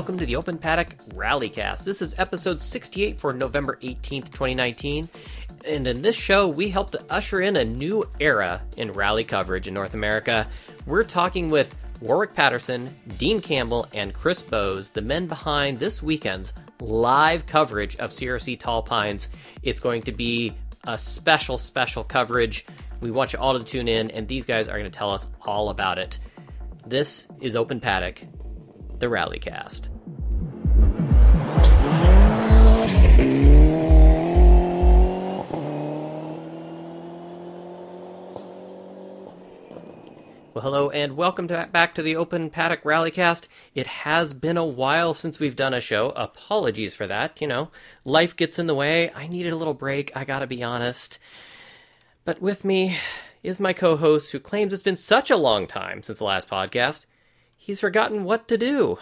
welcome to the Open Paddock Rallycast. This is episode 68 for November 18th, 2019. And in this show, we help to usher in a new era in rally coverage in North America. We're talking with Warwick Patterson, Dean Campbell, and Chris Bowes, the men behind this weekend's live coverage of CRC Tall Pines. It's going to be a special, special coverage. We want you all to tune in, and these guys are going to tell us all about it. This is Open Paddock, the Rallycast. Well, hello and welcome to, back to the Open Paddock Rallycast. It has been a while since we've done a show. Apologies for that. You know, life gets in the way. I needed a little break, I gotta be honest. But with me is my co host who claims it's been such a long time since the last podcast, he's forgotten what to do.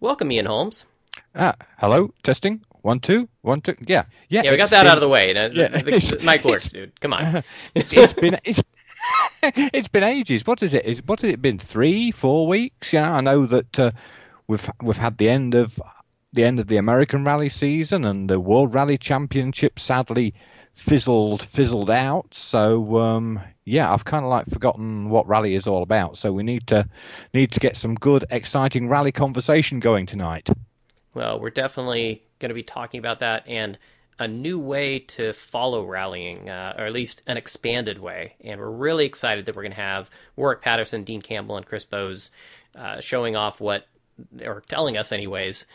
Welcome, Ian Holmes. Ah, hello, testing. One, two, one, two. Yeah, yeah. Yeah, we got that been, out of the way. Yeah, the, the mic works, dude. Come on. it's, it's been it's, it's been ages. What is it? Is what has it been? Three, four weeks? Yeah, I know that uh, we've we've had the end of the end of the American Rally season and the World Rally Championship sadly fizzled fizzled out. So um, yeah, I've kind of like forgotten what rally is all about. So we need to need to get some good, exciting rally conversation going tonight. Well, we're definitely going to be talking about that and a new way to follow rallying, uh, or at least an expanded way. And we're really excited that we're going to have Warwick Patterson, Dean Campbell, and Chris Bowes uh, showing off what, or telling us, anyways,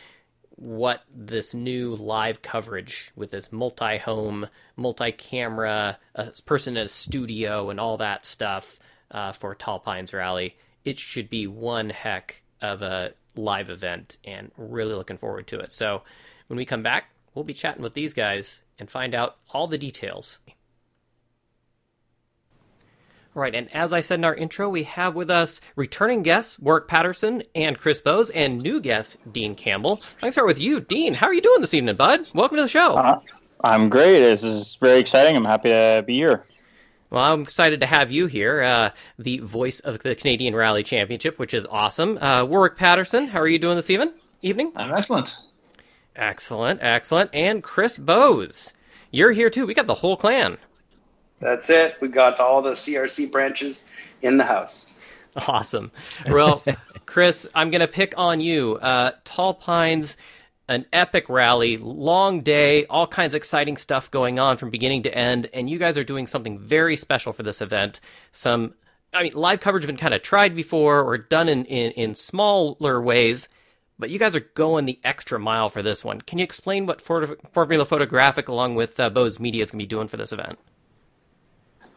what this new live coverage with this multi home, multi camera, a person in a studio, and all that stuff uh, for Tall Pines Rally. It should be one heck of a live event, and really looking forward to it. So when we come back, we'll be chatting with these guys and find out all the details. All right, and as I said in our intro, we have with us returning guests Warwick Patterson and Chris Bowes, and new guest Dean Campbell. I'm going to start with you, Dean. How are you doing this evening, bud? Welcome to the show. Uh, I'm great. This is very exciting. I'm happy to be here. Well, I'm excited to have you here, uh, the voice of the Canadian Rally Championship, which is awesome. Uh, Warwick Patterson, how are you doing this evening? Evening? I'm excellent. Excellent, excellent. And Chris Bowes, you're here too. We got the whole clan. That's it. We got all the CRC branches in the house. Awesome. Well, Chris, I'm going to pick on you. Uh, Tall Pines, an epic rally, long day, all kinds of exciting stuff going on from beginning to end, and you guys are doing something very special for this event. Some, I mean, live coverage has been kind of tried before or done in, in, in smaller ways but you guys are going the extra mile for this one. Can you explain what Formula Photographic, along with uh, Bowes Media, is going to be doing for this event?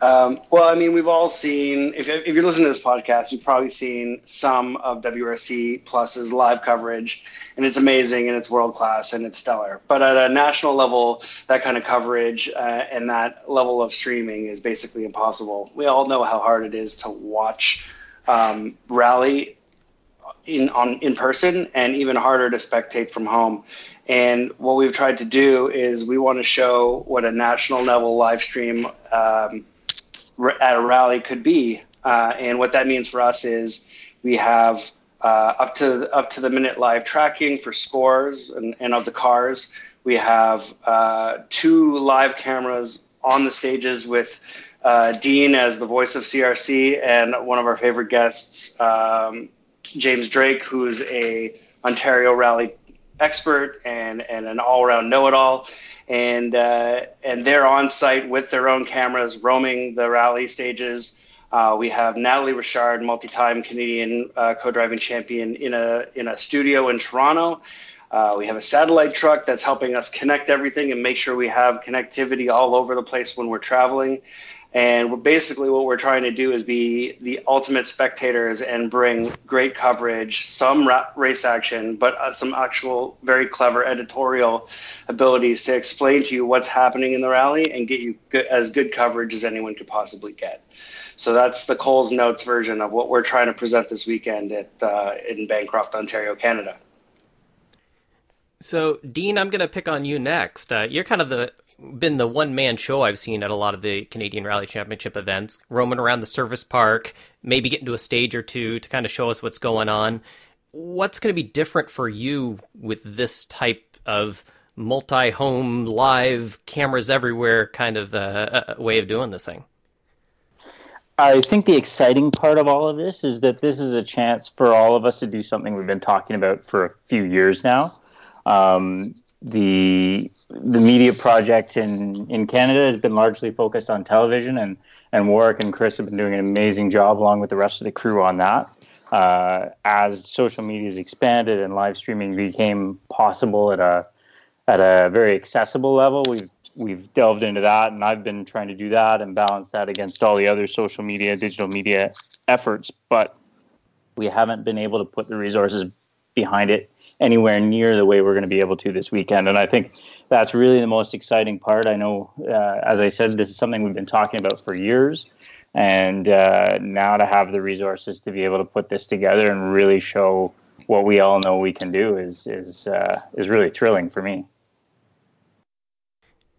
Um, well, I mean, we've all seen, if, if you're listening to this podcast, you've probably seen some of WRC Plus's live coverage, and it's amazing and it's world class and it's stellar. But at a national level, that kind of coverage uh, and that level of streaming is basically impossible. We all know how hard it is to watch um, rally in on in person and even harder to spectate from home. And what we've tried to do is we want to show what a national level live stream um, at a rally could be. Uh, and what that means for us is we have uh, up to up to the minute live tracking for scores and, and of the cars. We have uh, two live cameras on the stages with uh, Dean as the voice of CRC and one of our favorite guests, um, James Drake, who's a Ontario Rally expert and, and an all around know it all. And, uh, and they're on site with their own cameras roaming the rally stages. Uh, we have Natalie Richard, multi time Canadian uh, co driving champion, in a, in a studio in Toronto. Uh, we have a satellite truck that's helping us connect everything and make sure we have connectivity all over the place when we're traveling. And basically what we're trying to do is be the ultimate spectators and bring great coverage, some ra- race action, but uh, some actual very clever editorial abilities to explain to you what's happening in the rally and get you as good coverage as anyone could possibly get. So that's the Coles Notes version of what we're trying to present this weekend at uh, in Bancroft, Ontario, Canada. So, Dean, I'm going to pick on you next. Uh, you're kind of the been the one man show I've seen at a lot of the Canadian Rally Championship events, roaming around the service park, maybe getting to a stage or two to kind of show us what's going on. what's going to be different for you with this type of multi-home live cameras everywhere kind of uh, way of doing this thing? I think the exciting part of all of this is that this is a chance for all of us to do something we've been talking about for a few years now. Um, the the media project in, in Canada has been largely focused on television, and, and Warwick and Chris have been doing an amazing job along with the rest of the crew on that. Uh, as social media has expanded and live streaming became possible at a at a very accessible level, we've we've delved into that, and I've been trying to do that and balance that against all the other social media, digital media efforts. But we haven't been able to put the resources behind it anywhere near the way we're going to be able to this weekend. And I think that's really the most exciting part. I know, uh, as I said, this is something we've been talking about for years. And uh, now to have the resources to be able to put this together and really show what we all know we can do is is uh, is really thrilling for me.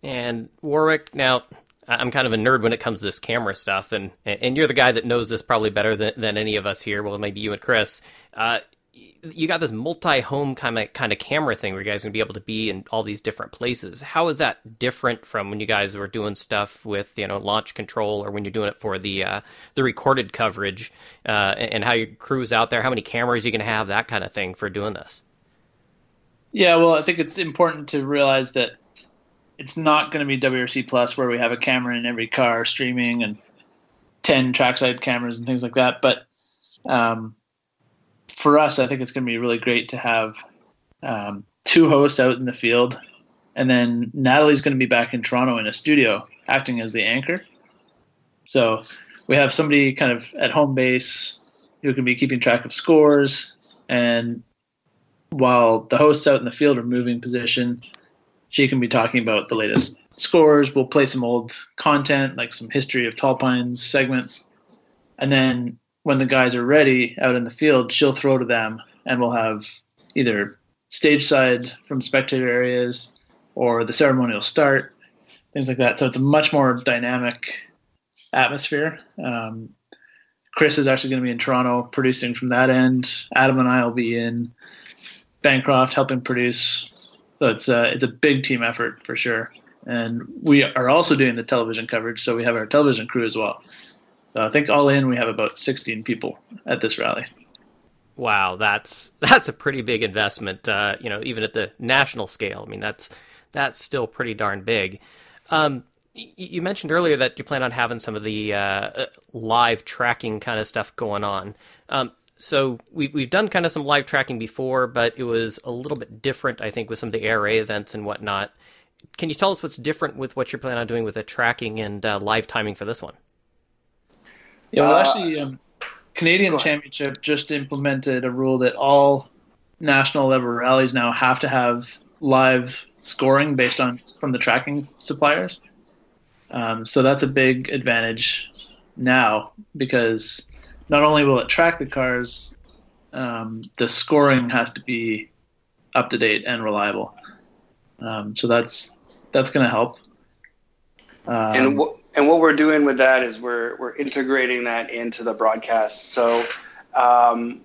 And Warwick, now I'm kind of a nerd when it comes to this camera stuff, and and you're the guy that knows this probably better than, than any of us here. Well, maybe you and Chris. Uh, you got this multi-home kind of kind of camera thing where you guys are gonna be able to be in all these different places. How is that different from when you guys were doing stuff with you know launch control or when you're doing it for the uh, the recorded coverage uh, and how your crew's out there? How many cameras you gonna have? That kind of thing for doing this. Yeah, well, I think it's important to realize that it's not going to be WRC Plus where we have a camera in every car streaming and 10 trackside cameras and things like that. But um, for us, I think it's going to be really great to have um, two hosts out in the field. And then Natalie's going to be back in Toronto in a studio acting as the anchor. So we have somebody kind of at home base who can be keeping track of scores. And while the hosts out in the field are moving position, she can be talking about the latest scores. We'll play some old content, like some history of Tall Pines segments. And then when the guys are ready out in the field, she'll throw to them and we'll have either stage side from spectator areas or the ceremonial start, things like that. So it's a much more dynamic atmosphere. Um, Chris is actually going to be in Toronto producing from that end. Adam and I will be in Bancroft helping produce so it's a, it's a big team effort for sure. And we are also doing the television coverage, so we have our television crew as well. So I think all in, we have about 16 people at this rally. Wow, that's that's a pretty big investment. Uh, you know, even at the national scale. I mean, that's that's still pretty darn big. Um, you mentioned earlier that you plan on having some of the uh, live tracking kind of stuff going on. Um, so we, we've done kind of some live tracking before, but it was a little bit different, I think, with some of the ARA events and whatnot. Can you tell us what's different with what you're planning on doing with the tracking and uh, live timing for this one? Yeah, well, uh, actually, um, Canadian Championship just implemented a rule that all national level rallies now have to have live scoring based on from the tracking suppliers. Um, so that's a big advantage now because not only will it track the cars, um, the scoring has to be up to date and reliable. Um, so that's that's going to help. Um, and what and what we're doing with that is we're we're integrating that into the broadcast. So um,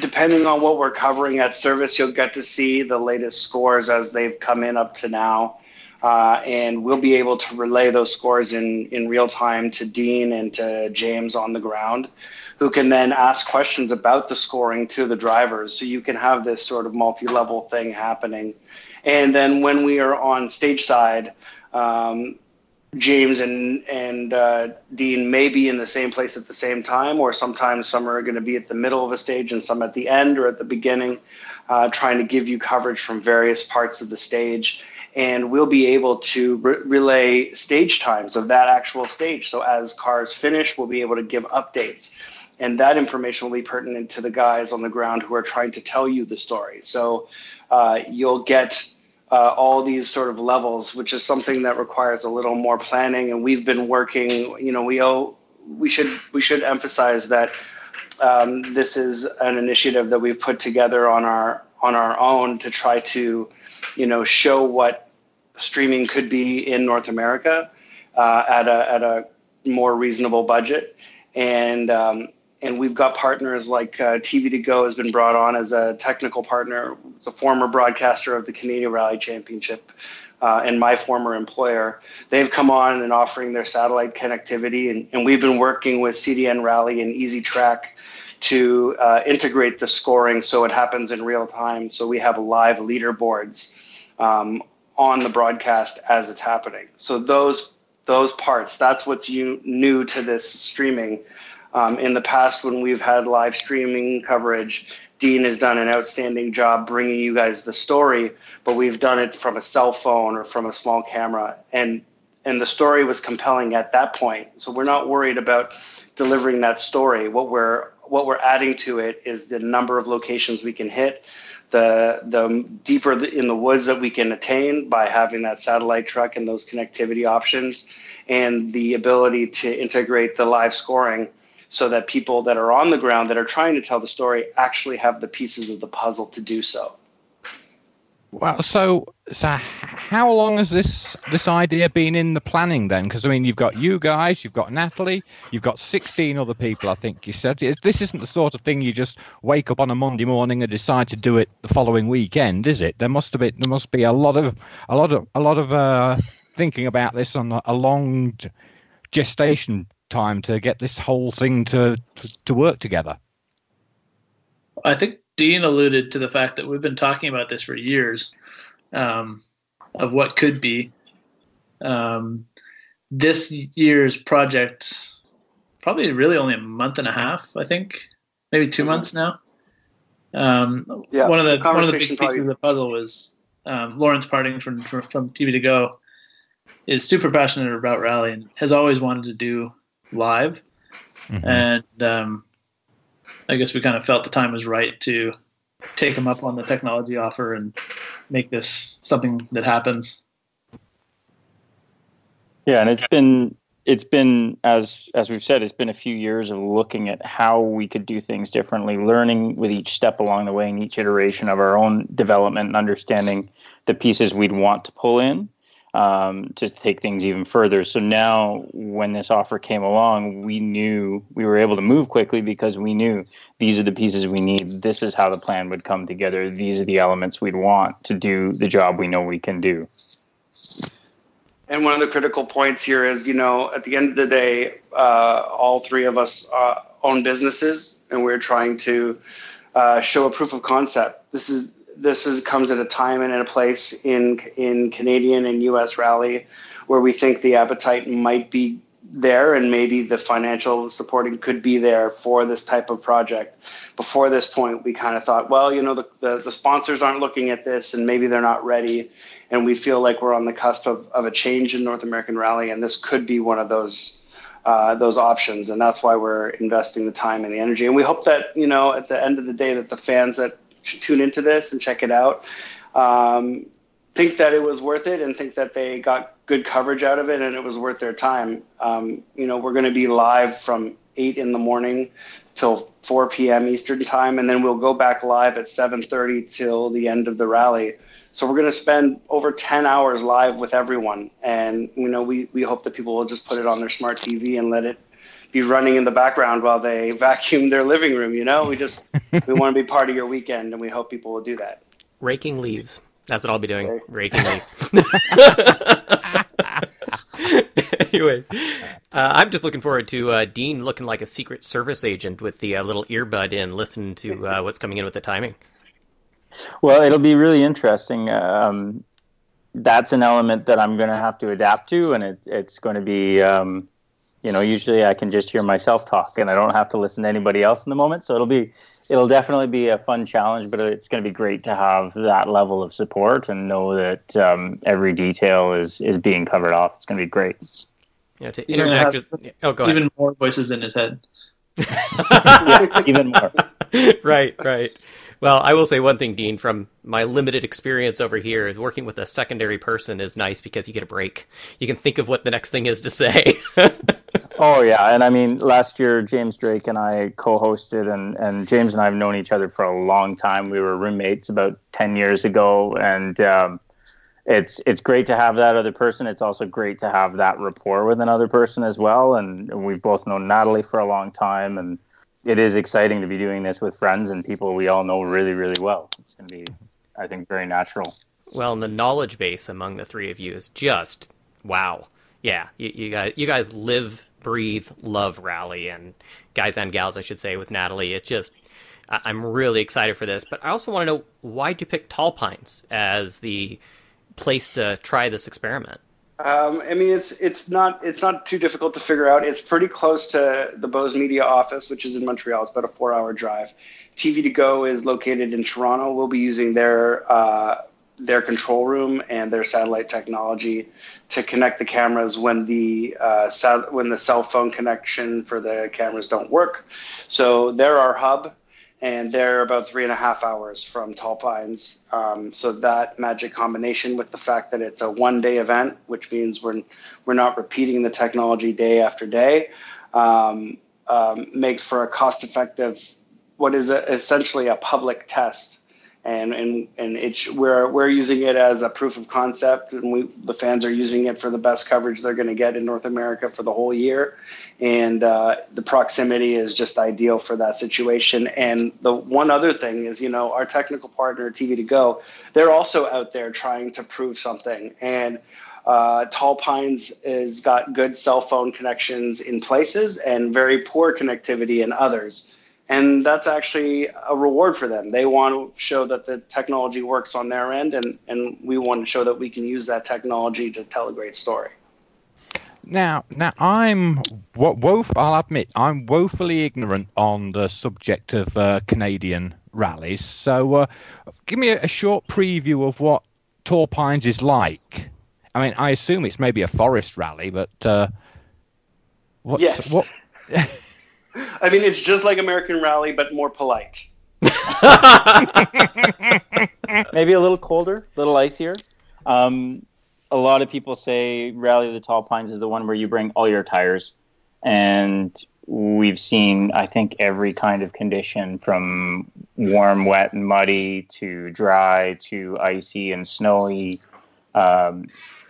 depending on what we're covering at service, you'll get to see the latest scores as they've come in up to now. Uh, and we'll be able to relay those scores in, in real time to Dean and to James on the ground who can then ask questions about the scoring to the drivers. So you can have this sort of multi level thing happening. And then when we are on stage side, um, James and and uh, Dean may be in the same place at the same time, or sometimes some are going to be at the middle of a stage and some at the end or at the beginning, uh, trying to give you coverage from various parts of the stage. And we'll be able to re- relay stage times of that actual stage. So as cars finish, we'll be able to give updates and that information will be pertinent to the guys on the ground who are trying to tell you the story. So uh, you'll get uh, all these sort of levels, which is something that requires a little more planning. And we've been working. You know, we owe we should we should emphasize that um, this is an initiative that we've put together on our on our own to try to, you know, show what streaming could be in North America uh, at a at a more reasonable budget. And um, and we've got partners like uh, TV to Go has been brought on as a technical partner, the former broadcaster of the Canadian Rally Championship. Uh, and my former employer, they've come on and offering their satellite connectivity, and, and we've been working with CDN Rally and Easy Track to uh, integrate the scoring so it happens in real time. So we have live leaderboards um, on the broadcast as it's happening. So those those parts, that's what's you, new to this streaming. Um, in the past, when we've had live streaming coverage, Dean has done an outstanding job bringing you guys the story, but we've done it from a cell phone or from a small camera, and and the story was compelling at that point. So we're not worried about delivering that story. What we're what we're adding to it is the number of locations we can hit, the the deeper in the woods that we can attain by having that satellite truck and those connectivity options, and the ability to integrate the live scoring so that people that are on the ground that are trying to tell the story actually have the pieces of the puzzle to do so. Well, so so how long has this this idea been in the planning then? Because I mean, you've got you guys, you've got Natalie, you've got sixteen other people. I think you said this isn't the sort of thing you just wake up on a Monday morning and decide to do it the following weekend, is it? There must have been there must be a lot of a lot of a lot of uh, thinking about this on a, a long gestation time to get this whole thing to to, to work together. I think Dean alluded to the fact that we've been talking about this for years um, of what could be. Um, this year's project, probably really only a month and a half, I think, maybe 2 mm-hmm. months now. Um, yeah, one of the, the one of the big pieces probably... of the puzzle was um, Lawrence Parting from from TV to Go is super passionate about rally and has always wanted to do live, mm-hmm. and um, I guess we kind of felt the time was right to take them up on the technology offer and make this something that happens. Yeah, and it's been it's been as as we've said, it's been a few years of looking at how we could do things differently, learning with each step along the way and each iteration of our own development and understanding the pieces we'd want to pull in um, to take things even further. So now, when this offer came along, we knew we were able to move quickly because we knew these are the pieces we need. This is how the plan would come together. These are the elements we'd want to do the job we know we can do. And one of the critical points here is, you know, at the end of the day, uh, all three of us uh, own businesses, and we're trying to uh, show a proof of concept. This is this is comes at a time and at a place in in Canadian and U.S. rally where we think the appetite might be there and maybe the financial supporting could be there for this type of project. Before this point, we kind of thought, well, you know, the, the, the, sponsors aren't looking at this and maybe they're not ready. And we feel like we're on the cusp of, of a change in North American rally, and this could be one of those uh, those options. And that's why we're investing the time and the energy. And we hope that, you know, at the end of the day, that the fans that tune into this and check it out. Um, think that it was worth it and think that they got good coverage out of it and it was worth their time. Um, you know, we're going to be live from 8 in the morning till 4 p.m. Eastern time, and then we'll go back live at 7:30 till the end of the rally. So we're going to spend over 10 hours live with everyone, and you know, we we hope that people will just put it on their smart TV and let it be running in the background while they vacuum their living room. You know, we just we want to be part of your weekend, and we hope people will do that. Raking leaves. That's what I'll be doing. Okay. Raking leaves. anyway, uh, I'm just looking forward to uh, Dean looking like a Secret Service agent with the uh, little earbud in, listening to uh, what's coming in with the timing. Well, it'll be really interesting. Um, that's an element that I'm going to have to adapt to, and it, it's going to be. Um, you know, usually I can just hear myself talk and I don't have to listen to anybody else in the moment. So it'll be, it'll definitely be a fun challenge, but it's going to be great to have that level of support and know that um, every detail is is being covered off. It's going to be great. Yeah, to interject. Have, oh, go ahead. Even more voices in his head. yeah, even more. right, right. Well, I will say one thing, Dean, from my limited experience over here, working with a secondary person is nice because you get a break. You can think of what the next thing is to say. oh yeah, and I mean, last year James Drake and I co-hosted, and and James and I have known each other for a long time. We were roommates about ten years ago, and um, it's it's great to have that other person. It's also great to have that rapport with another person as well. And we've both known Natalie for a long time, and it is exciting to be doing this with friends and people we all know really, really well. It's going to be, I think, very natural. Well, and the knowledge base among the three of you is just wow. Yeah, you, you guys, you guys live, breathe, love rally, and guys and gals, I should say, with Natalie. It's just, I'm really excited for this. But I also want to know why'd you pick Tall Pines as the place to try this experiment? Um, I mean, it's it's not it's not too difficult to figure out. It's pretty close to the Bowes Media office, which is in Montreal. It's about a four-hour drive. TV to Go is located in Toronto. We'll be using their uh, their control room and their satellite technology to connect the cameras when the uh, sat- when the cell phone connection for the cameras don't work. So they're our hub and they're about three and a half hours from Tall Pines. Um, so that magic combination with the fact that it's a one-day event, which means we're we're not repeating the technology day after day, um, um, makes for a cost-effective, what is a, essentially a public test and and and it's we're we're using it as a proof of concept, and we the fans are using it for the best coverage they're going to get in North America for the whole year, and uh, the proximity is just ideal for that situation. And the one other thing is, you know, our technical partner TV to Go, they're also out there trying to prove something, and uh, Tall Pines has got good cell phone connections in places and very poor connectivity in others and that's actually a reward for them. They want to show that the technology works on their end, and, and we want to show that we can use that technology to tell a great story. Now, now I'm what woef. I'll admit I'm woefully ignorant on the subject of uh, Canadian rallies. So, uh, give me a, a, short preview of what Tall Pines is like. I mean, I assume it's maybe a forest rally, but uh, what's, yes. what? I mean, it's just like American Rally, but more polite. Maybe a little colder, a little icier. Um, a lot of people say Rally of the Tall Pines is the one where you bring all your tires. And we've seen, I think, every kind of condition from warm, wet, and muddy to dry to icy and snowy. Um,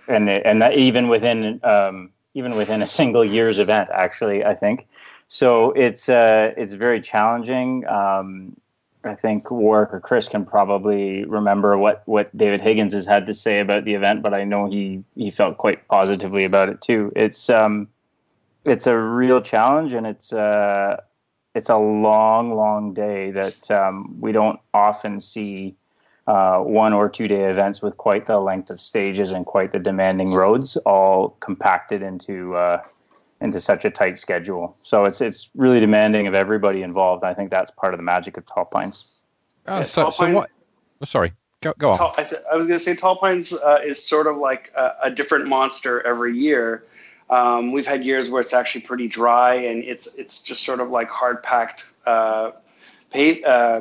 and and that even within um, even within a single year's event, actually, I think. So it's uh, it's very challenging. Um, I think Warwick or Chris can probably remember what, what David Higgins has had to say about the event, but I know he, he felt quite positively about it too. It's um, it's a real challenge, and it's uh, it's a long, long day that um, we don't often see uh, one or two day events with quite the length of stages and quite the demanding roads, all compacted into uh, into such a tight schedule. So it's it's really demanding of everybody involved. I think that's part of the magic of Tall Pines. Oh, so, Tall so what? Oh, sorry, go, go on. Tall, I, th- I, was going to say Tall Pines uh, is sort of like a, a different monster every year. Um, we've had years where it's actually pretty dry and it's it's just sort of like hard packed uh, uh,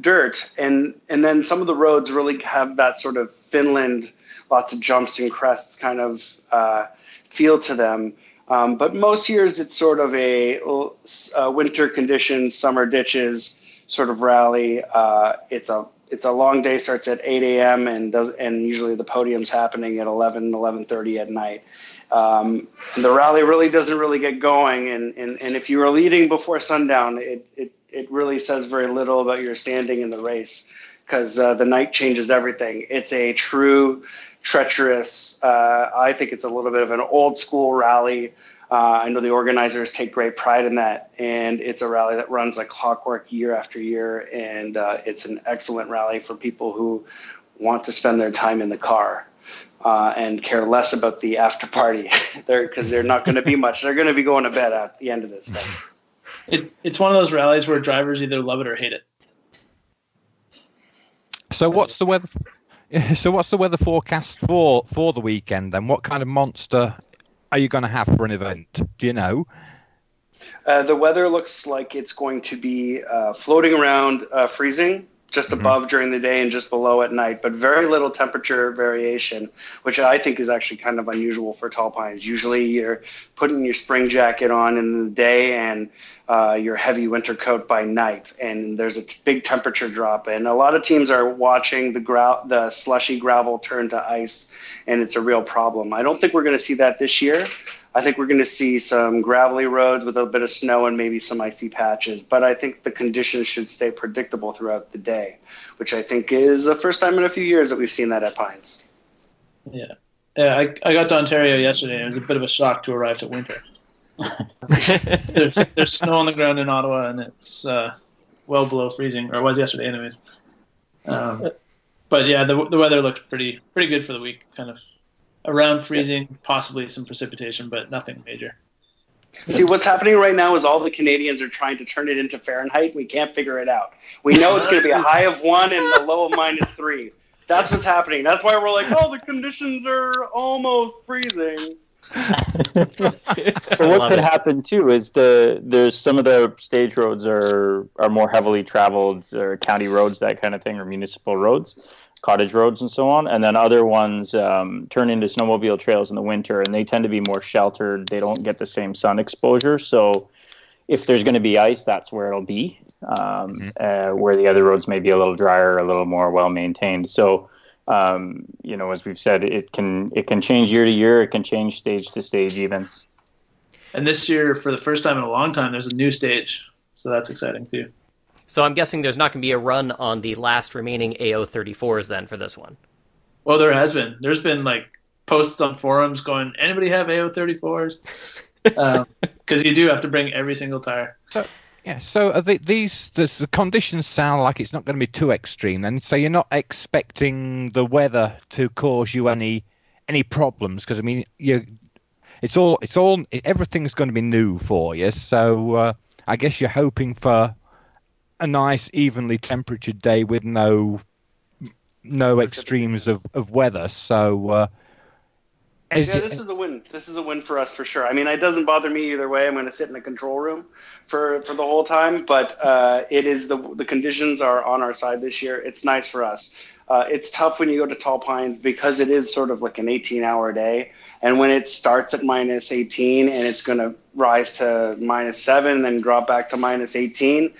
dirt, and and then some of the roads really have that sort of Finland, lots of jumps and crests kind of uh, feel to them. Um, but most years it's sort of a, a, winter conditions, summer ditches sort of rally. Uh, it's a it's a long day, starts at 8 a.m. and does and usually the podium's happening at 11, 11:30 at night. Um, the rally really doesn't really get going, and, and, and if you are leading before sundown, it, it, it really says very little about your standing in the race because uh, the night changes everything. It's a true treacherous. Uh, I think it's a little bit of an old school rally. Uh, I know the organizers take great pride in that, and it's a rally that runs like clockwork year after year, and uh, it's an excellent rally for people who want to spend their time in the car uh, and care less about the after party. they're because they're not going to be much. They're going to be going to bed at the end of this thing. It's it's one of those rallies where drivers either love it or hate it. So what's the weather? So, what's the weather forecast for for the weekend? Then, what kind of monster are you going to have for an event? Do you know? Uh, the weather looks like it's going to be uh, floating around uh, freezing just mm-hmm. above during the day and just below at night, but very little temperature variation, which I think is actually kind of unusual for tall pines. Usually you're putting your spring jacket on in the day and uh, your heavy winter coat by night, and there's a t- big temperature drop. And a lot of teams are watching the, gra- the slushy gravel turn to ice, and it's a real problem. I don't think we're going to see that this year. I think we're going to see some gravelly roads with a bit of snow and maybe some icy patches. But I think the conditions should stay predictable throughout the day, which I think is the first time in a few years that we've seen that at Pines. Yeah. Yeah, I, I got to Ontario yesterday. It was a bit of a shock to arrive to winter. there's, there's snow on the ground in Ottawa, and it's uh, well below freezing, or it was yesterday, anyways. Um, but yeah, the, the weather looked pretty pretty good for the week. Kind of around freezing, possibly some precipitation, but nothing major. See, what's happening right now is all the Canadians are trying to turn it into Fahrenheit. We can't figure it out. We know it's going to be a high of one and a low of minus three. That's what's happening. That's why we're like, oh, the conditions are almost freezing. so what could it. happen too is the there's some of the stage roads are are more heavily traveled or county roads that kind of thing or municipal roads cottage roads and so on and then other ones um, turn into snowmobile trails in the winter and they tend to be more sheltered they don't get the same sun exposure so if there's going to be ice that's where it'll be um, mm-hmm. uh, where the other roads may be a little drier a little more well maintained so um, you know, as we've said, it can it can change year to year. It can change stage to stage even. And this year, for the first time in a long time, there's a new stage, so that's exciting too. So I'm guessing there's not going to be a run on the last remaining AO34s then for this one. Well, there has been. There's been like posts on forums going, "Anybody have AO34s?" Because um, you do have to bring every single tire. So yeah, so the, these the, the, conditions sound like it's not going to be too extreme, and so you're not expecting the weather to cause you any any problems because I mean you, it's all it's all everything's going to be new for you. So uh, I guess you're hoping for a nice evenly temperatured day with no no extremes of, of weather. So uh, yeah, this is a win. This is a win for us for sure. I mean, it doesn't bother me either way. I'm going to sit in the control room for for the whole time, but uh, it is the the conditions are on our side this year. It's nice for us. Uh, it's tough when you go to Tall Pines because it is sort of like an 18 hour day, and when it starts at minus 18 and it's going to rise to minus seven, and then drop back to minus 18.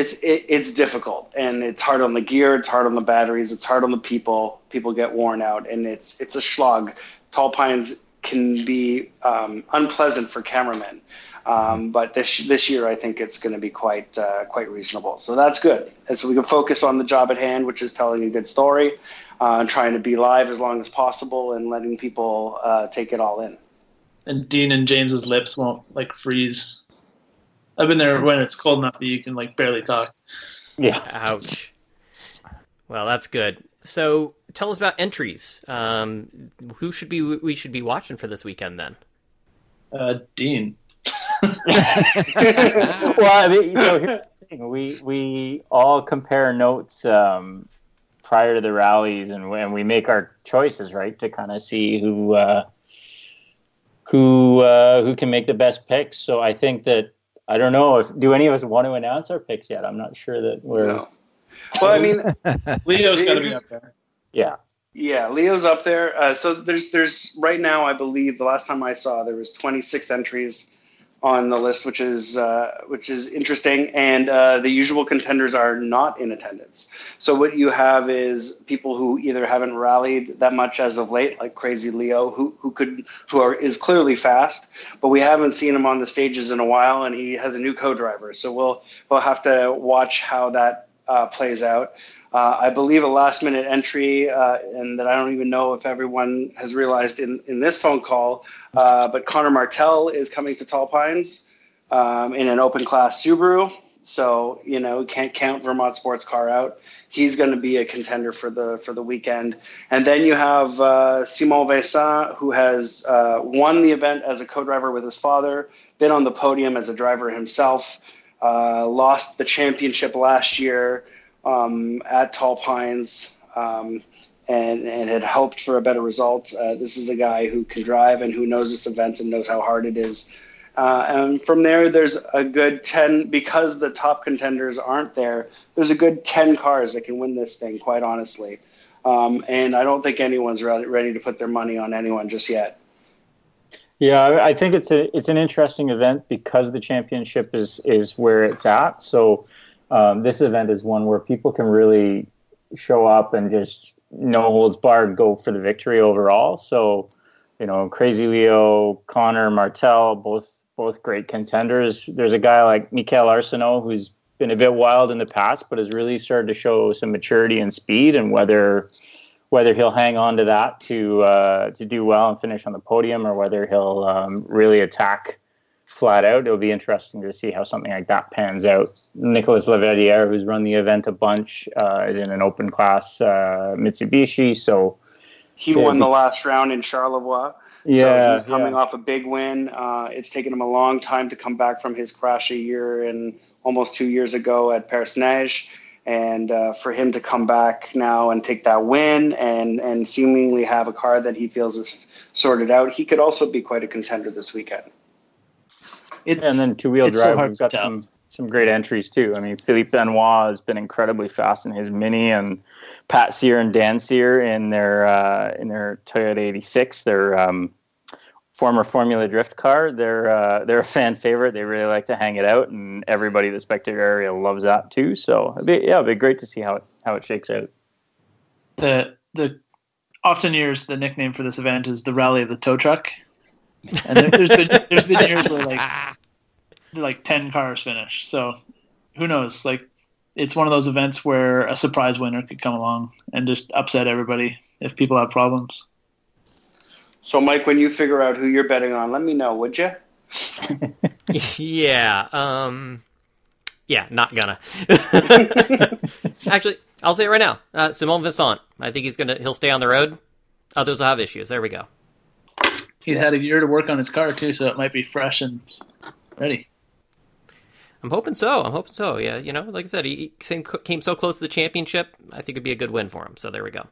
It's it, it's difficult and it's hard on the gear, it's hard on the batteries, it's hard on the people. People get worn out, and it's it's a slog tall pines can be um, unpleasant for cameramen. Um, but this this year, I think it's going to be quite uh, quite reasonable. So that's good. And so we can focus on the job at hand, which is telling a good story, uh, trying to be live as long as possible, and letting people uh, take it all in. And Dean and James's lips won't like freeze. I've been there when it's cold enough that you can like barely talk. Yeah. Ouch. Well, that's good. So tell us about entries. Um, who should be we should be watching for this weekend then? Uh, Dean. well, I mean, so here's the thing: we we all compare notes um, prior to the rallies, and, and we make our choices, right, to kind of see who uh, who uh, who can make the best picks. So I think that I don't know if do any of us want to announce our picks yet. I'm not sure that we're. No. Well, I mean, Leo's got to be up there. Yeah. Yeah, Leo's up there. Uh, so there's there's right now, I believe the last time I saw there was 26 entries on the list, which is uh, which is interesting. And uh, the usual contenders are not in attendance. So what you have is people who either haven't rallied that much as of late, like Crazy Leo, who who could who are is clearly fast, but we haven't seen him on the stages in a while, and he has a new co-driver. So we'll we'll have to watch how that uh, plays out. Uh, I believe a last minute entry, uh, and that I don't even know if everyone has realized in, in this phone call, uh, but Conner Martell is coming to Tall Pines um, in an open class Subaru. So you know, can't count Vermont Sports Car out. He's going to be a contender for the for the weekend. And then you have uh, Simon Vincent, who has uh, won the event as a co-driver with his father, been on the podium as a driver himself, uh, lost the championship last year um, at Tall Pines um, and, and had hoped for a better result. Uh, this is a guy who can drive and who knows this event and knows how hard it is. Uh, and from there, there's a good 10, because the top contenders aren't there, there's a good 10 cars that can win this thing, quite honestly. Um, and I don't think anyone's ready, ready to put their money on anyone just yet. Yeah, I think it's a it's an interesting event because the championship is is where it's at. So um, this event is one where people can really show up and just no holds barred go for the victory overall. So you know, Crazy Leo, Conner Martell, both both great contenders. There's a guy like Mikel Arsenault who's been a bit wild in the past, but has really started to show some maturity and speed, and whether whether he'll hang on to that to uh, to do well and finish on the podium, or whether he'll um, really attack flat out. It'll be interesting to see how something like that pans out. Nicolas Lavadière, who's run the event a bunch, uh, is in an open class uh, Mitsubishi, so he won the last round in Charlevoix. Yeah, so he's coming yeah. off a big win. Uh, it's taken him a long time to come back from his crash a year and almost two years ago at Perce-Neige. And uh, for him to come back now and take that win and, and seemingly have a car that he feels is sorted out, he could also be quite a contender this weekend. It's, and then two wheel it's so drive, hard we've got some some great entries too. I mean, Philippe Benoit has been incredibly fast in his Mini, and Pat Sear and Dan Sear in their uh, in their Toyota 86, their um, former Formula Drift car. They're uh, they're a fan favorite. They really like to hang it out, and everybody in the spectator area loves that too. So it'd be, yeah, it'd be great to see how it how it shakes out. the the often years the nickname for this event is the Rally of the Tow Truck, and there, there's been there's been years where like like ten cars finish. So who knows? Like it's one of those events where a surprise winner could come along and just upset everybody if people have problems. So, Mike, when you figure out who you're betting on, let me know, would you? yeah. Um. Yeah, not gonna. Actually, I'll say it right now. Uh, Simon Vincent. I think he's gonna. He'll stay on the road. Others will have issues. There we go. He's had a year to work on his car too, so it might be fresh and ready. I'm hoping so. I'm hoping so. Yeah, you know, like I said, he came, came so close to the championship. I think it'd be a good win for him. So there we go.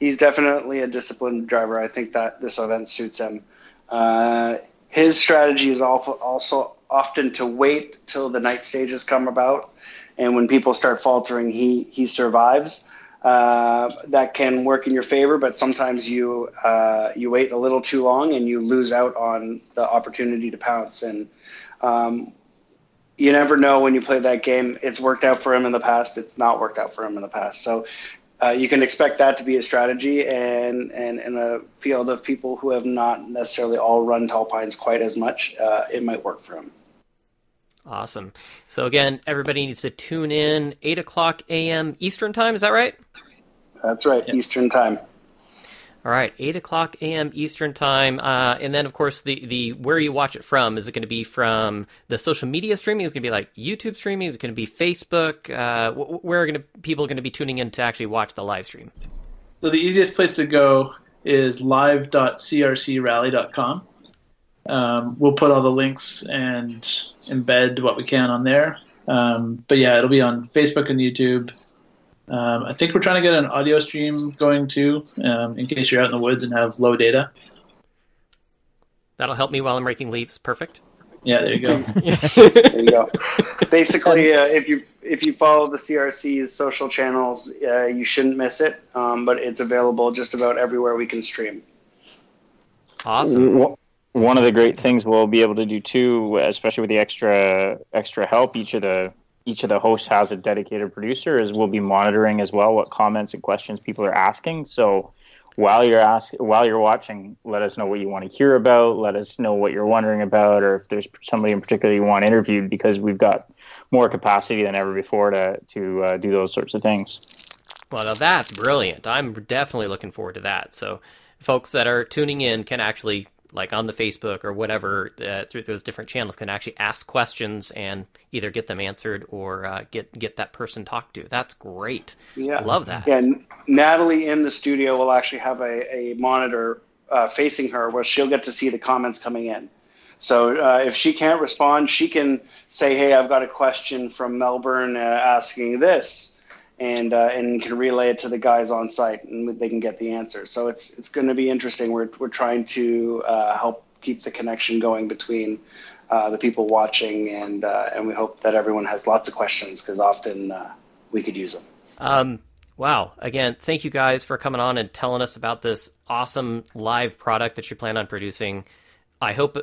He's definitely a disciplined driver. I think that this event suits him. Uh, his strategy is also, also often to wait till the night stages come about, and when people start faltering, he he survives. Uh, that can work in your favor, but sometimes you uh, you wait a little too long and you lose out on the opportunity to pounce. And um, you never know when you play that game. It's worked out for him in the past. It's not worked out for him in the past. So uh, you can expect that to be a strategy, and and in a field of people who have not necessarily all run tall pines quite as much, uh, it might work for him. Awesome. So again, everybody needs to tune in 8 o'clock a.m. Eastern time. Is that right? That's right, Eastern time. All right, 8 o'clock a.m. Eastern time. Uh, and then, of course, the, the where you watch it from. Is it going to be from the social media streaming? Is it going to be like YouTube streaming? Is it going to be Facebook? Uh, wh- where are going to, people going to be tuning in to actually watch the live stream? So the easiest place to go is live.crcrally.com. Um, we'll put all the links and embed what we can on there. Um, but yeah, it'll be on Facebook and YouTube. Um, I think we're trying to get an audio stream going too, um, in case you're out in the woods and have low data. That'll help me while I'm raking leaves. Perfect. Yeah, there you go. There you go. Basically, uh, if you if you follow the CRC's social channels, uh, you shouldn't miss it. Um, but it's available just about everywhere we can stream. Awesome. W- One of the great things we'll be able to do too, especially with the extra extra help, each of the each of the hosts has a dedicated producer. Is we'll be monitoring as well what comments and questions people are asking. So while you're ask while you're watching, let us know what you want to hear about. Let us know what you're wondering about, or if there's somebody in particular you want interviewed, because we've got more capacity than ever before to to uh, do those sorts of things. Well, now that's brilliant. I'm definitely looking forward to that. So, folks that are tuning in can actually, like on the Facebook or whatever, uh, through those different channels, can actually ask questions and either get them answered or uh, get get that person talked to. That's great. Yeah, Love that. Yeah, Natalie in the studio will actually have a, a monitor uh, facing her where she'll get to see the comments coming in. So uh, if she can't respond, she can say, "Hey, I've got a question from Melbourne uh, asking this," and uh, and can relay it to the guys on site, and they can get the answer. So it's it's going to be interesting. We're we're trying to uh, help keep the connection going between uh, the people watching, and uh, and we hope that everyone has lots of questions because often uh, we could use them. Um, wow. Again, thank you guys for coming on and telling us about this awesome live product that you plan on producing. I hope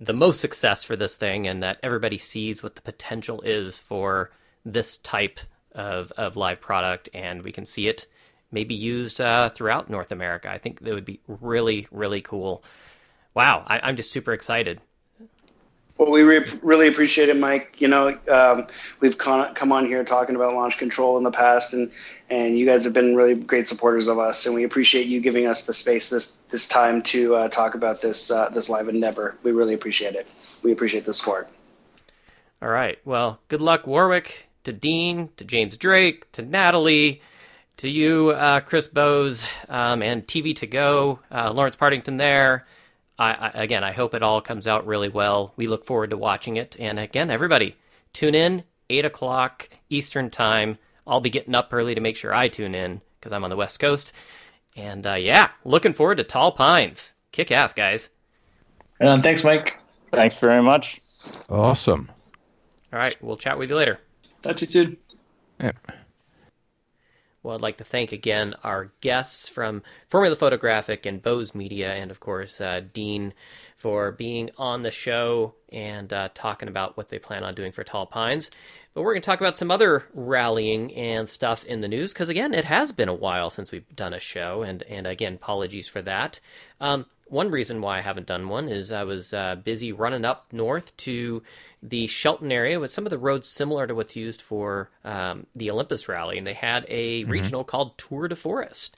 the most success for this thing and that everybody sees what the potential is for this type of, of live product and we can see it maybe used uh, throughout North America. I think that would be really, really cool. Wow, I, am just super excited. Well, we re- really appreciate it, Mike. You know, um, we've con- come on here talking about launch control in the past, and and you guys have been really great supporters of us, and we appreciate you giving us the space this this time to uh, talk about this uh, this live endeavor. We really appreciate it. We appreciate the support. All right. Well, good luck, Warwick, to Dean, to James Drake, to Natalie, to you, uh, Chris Bowes, um, and TV to go, uh, Lawrence Partington there. I, I, again, I hope it all comes out really well. We look forward to watching it. And again, everybody, tune in, 8 o'clock Eastern Time. I'll be getting up early to make sure I tune in because I'm on the West Coast. And uh, yeah, looking forward to Tall Pines. Kick ass, guys. And thanks, Mike. Thanks very much. Awesome. All right, we'll chat with you later. Talk to you soon. Yep. Well, I'd like to thank again our guests from Formula Photographic and Bowes Media, and of course, uh, Dean for being on the show and uh, talking about what they plan on doing for Tall Pines. But we're going to talk about some other rallying and stuff in the news because, again, it has been a while since we've done a show, and, and again, apologies for that. Um, one reason why I haven't done one is I was uh, busy running up north to the Shelton area with some of the roads similar to what's used for um, the Olympus Rally, and they had a mm-hmm. regional called Tour de Forest.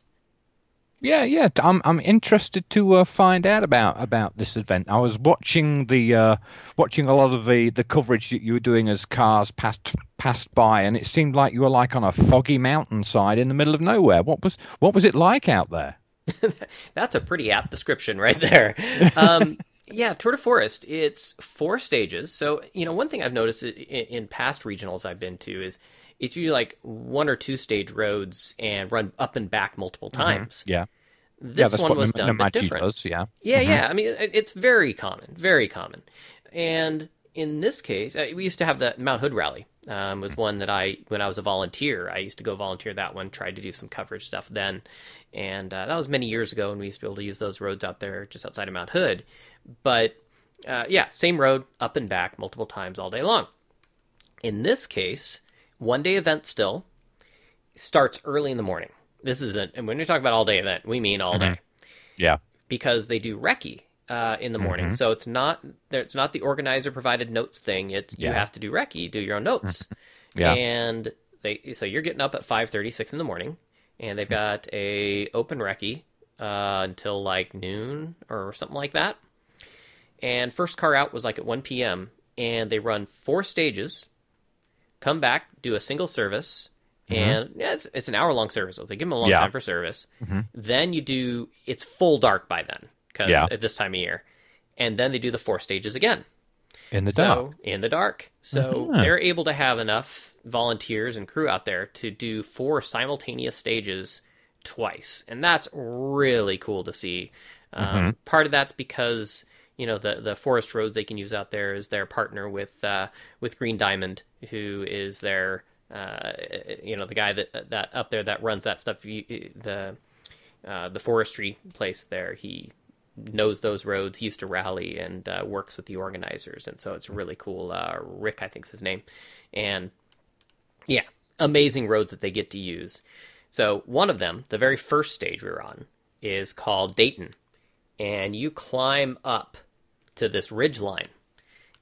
Yeah, yeah, I'm I'm interested to uh, find out about about this event. I was watching the uh, watching a lot of the, the coverage that you were doing as cars passed passed by, and it seemed like you were like on a foggy mountainside in the middle of nowhere. What was what was it like out there? That's a pretty apt description right there. Um, yeah, Tour de Forest. It's four stages. So you know, one thing I've noticed in, in past regionals I've been to is it's usually like one or two stage roads and run up and back multiple mm-hmm. times. Mm-hmm. Yeah. This yeah, one was done a bit different. Does, yeah. Yeah, mm-hmm. yeah. I mean, it's very common, very common. And in this case, uh, we used to have the Mount Hood Rally. Um, was one that I, when I was a volunteer, I used to go volunteer that one. Tried to do some coverage stuff then, and uh, that was many years ago. And we used to be able to use those roads out there just outside of Mount Hood. But uh, yeah, same road up and back multiple times all day long. In this case, one day event still starts early in the morning. This is a, and when we talk about all day event, we mean all mm-hmm. day. Yeah. Because they do recce uh, in the morning, mm-hmm. so it's not it's not the organizer provided notes thing. It's yeah. you have to do recce, do your own notes. Mm-hmm. yeah. And they so you're getting up at five thirty six in the morning, and they've got a open recce uh, until like noon or something like that. And first car out was like at 1 p.m. And they run four stages, come back, do a single service, mm-hmm. and yeah, it's it's an hour long service. So they give them a long yeah. time for service. Mm-hmm. Then you do it's full dark by then because yeah. at this time of year, and then they do the four stages again in the so, dark. In the dark, so mm-hmm. they're able to have enough volunteers and crew out there to do four simultaneous stages twice, and that's really cool to see. Um, mm-hmm. part of that's because you know the the forest roads they can use out there is their partner with uh, with Green Diamond, who is their uh, you know the guy that that up there that runs that stuff. The uh, the forestry place there, he knows those roads. He used to rally and uh, works with the organizers, and so it's really cool. Uh, Rick, I think's his name, and yeah, amazing roads that they get to use. So one of them, the very first stage we were on, is called Dayton, and you climb up to this ridge line.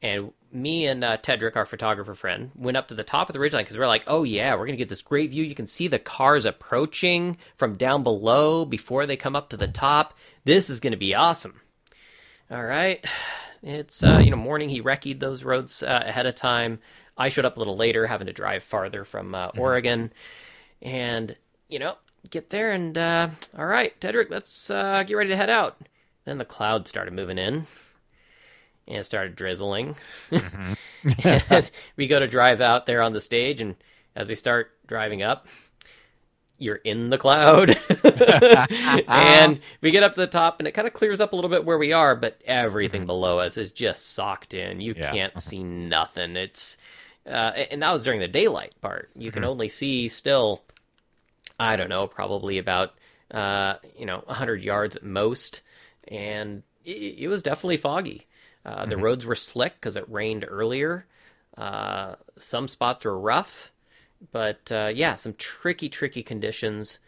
And me and uh, Tedrick, our photographer friend, went up to the top of the ridge line because we are like, oh yeah, we're going to get this great view. You can see the cars approaching from down below before they come up to the top. This is going to be awesome. All right. It's, uh, you know, morning. He recce'd those roads uh, ahead of time. I showed up a little later, having to drive farther from uh, mm-hmm. Oregon. And, you know, get there and, uh, all right, Tedrick, let's uh, get ready to head out. Then the clouds started moving in and it started drizzling. Mm-hmm. we go to drive out there on the stage, and as we start driving up, you're in the cloud. and we get up to the top, and it kind of clears up a little bit where we are, but everything mm-hmm. below us is just socked in. You yeah. can't see nothing. It's uh, and that was during the daylight part. You mm-hmm. can only see still, I don't know, probably about uh, you know 100 yards at most, and it, it was definitely foggy. Uh, mm-hmm. The roads were slick because it rained earlier. Uh, some spots were rough, but uh, yeah, some tricky, tricky conditions.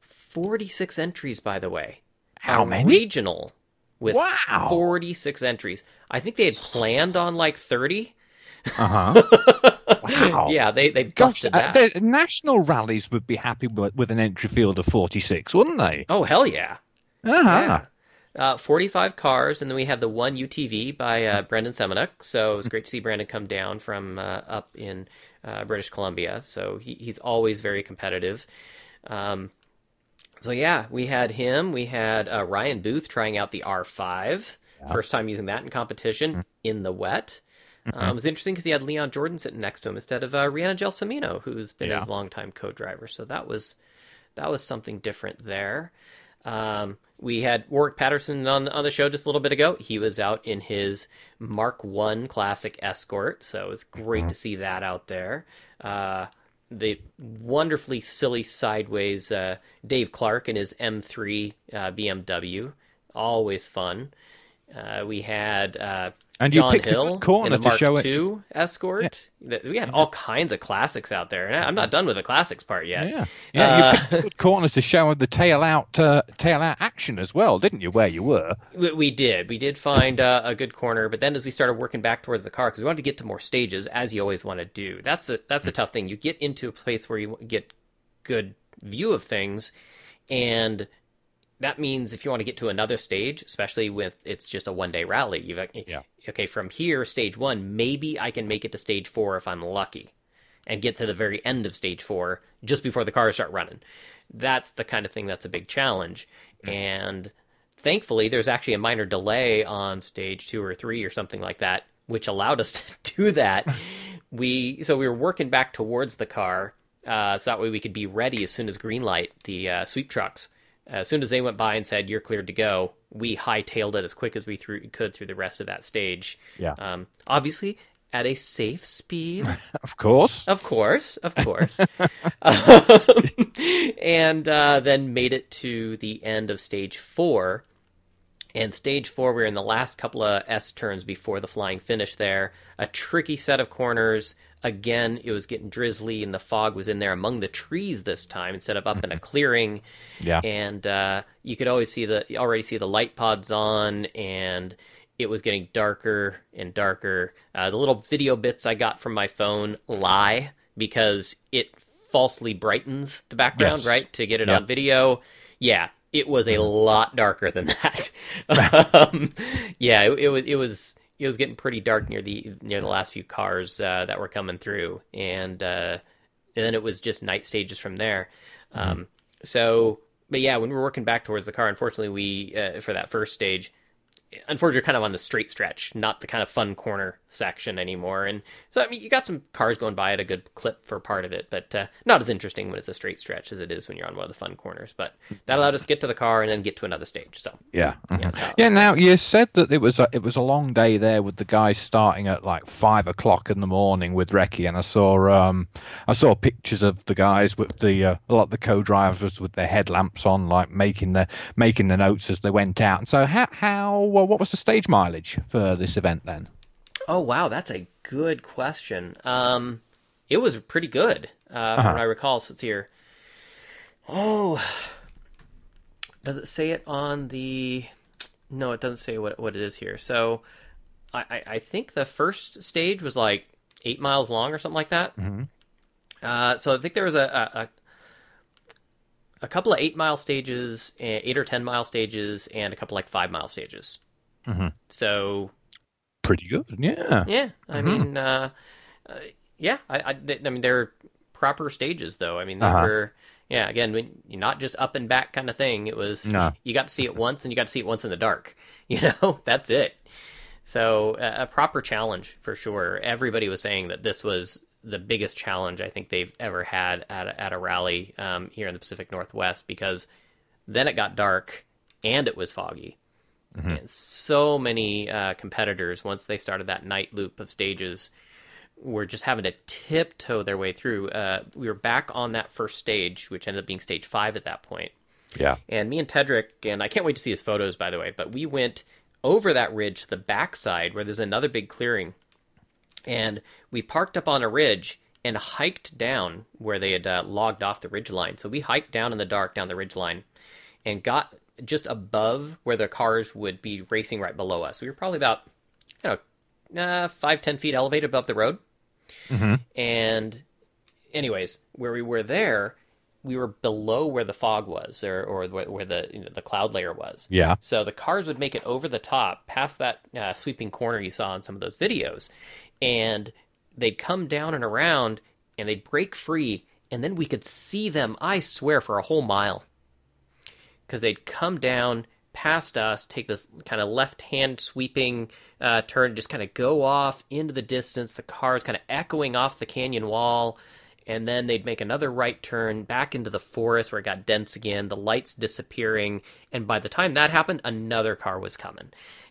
46 entries, by the way. How many? Regional with Wow. 46 entries. I think they had planned on like 30. Uh huh. Wow. Yeah, they, they Gosh, busted uh, that. the national rallies would be happy with, with an entry field of 46, wouldn't they? Oh, hell yeah. Uh-huh. Yeah. Uh, 45 cars, and then we had the one UTV by uh, Brandon Semenuk. So it was great to see Brandon come down from uh, up in uh, British Columbia. So he, he's always very competitive. Um, so yeah, we had him. We had uh, Ryan Booth trying out the R5. First time using that in competition in the wet. Um, it was interesting because he had Leon Jordan sitting next to him instead of uh, Rhianon Gelsomino, who's been Yeah. his longtime co-driver. So that was that was something different there. Um, we had Warwick Patterson on on the show just a little bit ago. He was out in his Mark One Classic Escort, so it was great to see that out there. Uh, the wonderfully silly sideways uh, Dave Clark in his M3 uh, BMW, always fun. Uh, we had And you John picked a good corner a to Mark show it. II Escort. We had all kinds of classics out there, and I'm not done with the classics part yet. Yeah, yeah. Uh, you picked a good corner to show the tail out, uh, tail out action as well, didn't you? Where you were. We, we did. We did find uh, a good corner, but then as we started working back towards the car, because we wanted to get to more stages, as you always want to do. That's a that's a tough thing. You get into a place where you get good view of things, and that means if you want to get to another stage, especially with it's just a one day rally, you've Yeah. Okay from here stage one, maybe I can make it to stage four if I'm lucky, and get to the very end of stage four just before the cars start running. That's the kind of thing that's a big challenge, and thankfully there's actually a minor delay on stage two or three or something like that which allowed us to do that. We so we were working back towards the car uh, so that way we could be ready as soon as green light the uh, sweep trucks as soon as they went by and said you're cleared to go we hightailed it as quick as we through, could through the rest of that stage Yeah. um, obviously at a safe speed Of course. of course, of course. um, and uh, then made it to the end of stage four. And stage four, we're in the last couple of S turns before the flying finish there. A tricky set of corners. Again, it was getting drizzly, and the fog was in there among the trees this time instead of up in a clearing Yeah. and uh, you could always see the already see the light pods on and it was getting darker and darker uh, the little video bits i got from my phone lie because it falsely brightens the background Yes. right to get it Yeah. on video yeah it was a lot darker than that um, yeah it, it was it was it was getting pretty dark near the near the last few cars uh, that were coming through and uh, and then it was just night stages from there. Um, so, but yeah, when we were working back towards the car, unfortunately, we uh, for that first stage, unfortunately, kind of on the straight stretch, not the kind of fun corner section anymore. And so, I mean, you got some cars going by at a good clip for part of it, but uh, not as interesting when it's a straight stretch as it is when you're on one of the fun corners. But that allowed us to get to the car and then get to another stage. So, Yeah. mhm. yeah, Yeah. Now you said that it was a, it was a long day there with the guys starting at like five o'clock in the morning with Recce, and I saw um I saw pictures of the guys with the uh, a lot of the co-drivers with their headlamps on, like making the making the notes as they went out. And so how how what was the stage mileage for this event then? Oh wow, that's a good question. Um, it was pretty good, uh, from what I recall. Since here, oh, does it say it on the? No, it doesn't say what what it is here. So, I I, I think the first stage was like eight miles long or something like that. Uh, so I think there was a, a, a a couple of eight mile stages, eh, eight or ten mile stages, and a couple like five mile stages. Mhm. So Pretty good, yeah. yeah, I mean, uh, uh, yeah, I, I, I mean, they're proper stages, though. I mean, these Uh-huh. were, yeah, again, when not just up and back kind of thing. It was, No. you got to see it once, and you got to see it once in the dark. You know, that's it. So uh, a proper challenge for sure. Everybody was saying that this was the biggest challenge I think they've ever had at a, at a rally um, here in the Pacific Northwest because then it got dark and it was foggy. And so many uh, competitors, once they started that night loop of stages, were just having to tiptoe their way through. Uh, we were back on that first stage, which ended up being stage five at that point. Yeah. And me and Tedrick, and I can't wait to see his photos, by the way, but we went over that ridge to the backside where there's another big clearing. And we parked up on a ridge and hiked down where they had uh, logged off the ridge line. So we hiked down in the dark down the ridge line and got just above where the cars would be racing right below us. We were probably about, you know, uh, five ten feet elevated above the road. Mhm. And, anyways, where we were there, we were below where the fog was, or or where where the you know, the cloud layer was. Yeah. So the cars would make it over the top, past that uh, sweeping corner you saw in some of those videos, and they'd come down and around, and they'd break free, and then we could see them. I swear, for a whole mile, because they'd come down past us, take this kind of left-hand sweeping uh, turn, just kind of go off into the distance. The cars kind of echoing off the canyon wall and then they'd make another right turn back into the forest where it got dense again, the lights disappearing, and by the time that happened, another car was coming.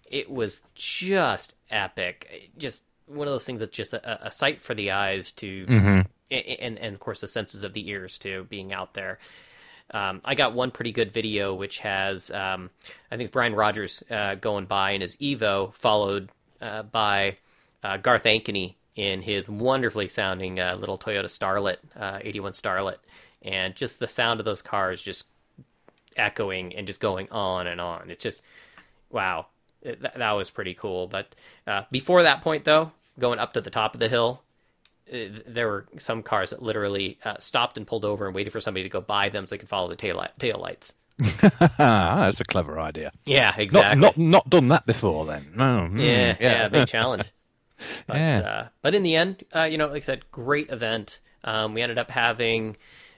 It was just epic. Just one of those things that's just a, a sight for the eyes to, Mhm. and, and of course the senses of the ears too, being out there. Um, I got one pretty good video which has, um, I think Brian Rogers uh, going by in his Evo, followed uh, by uh, Garth Ankeny in his wonderfully sounding uh, little Toyota Starlet, uh, 81 Starlet, and just the sound of those cars just echoing and just going on and on. It's just wow, It- that, that was pretty cool. But uh, before that point, though, going up to the top of the hill, there were some cars that literally uh, stopped and pulled over and waited for somebody to go by them so they could follow the tail tail lights. That's a clever idea. Yeah, exactly. not not done that before then. No. mm, yeah, yeah, big challenge. But Yeah. uh, but in the end, uh, you know, like I said, great event. Um, we ended up having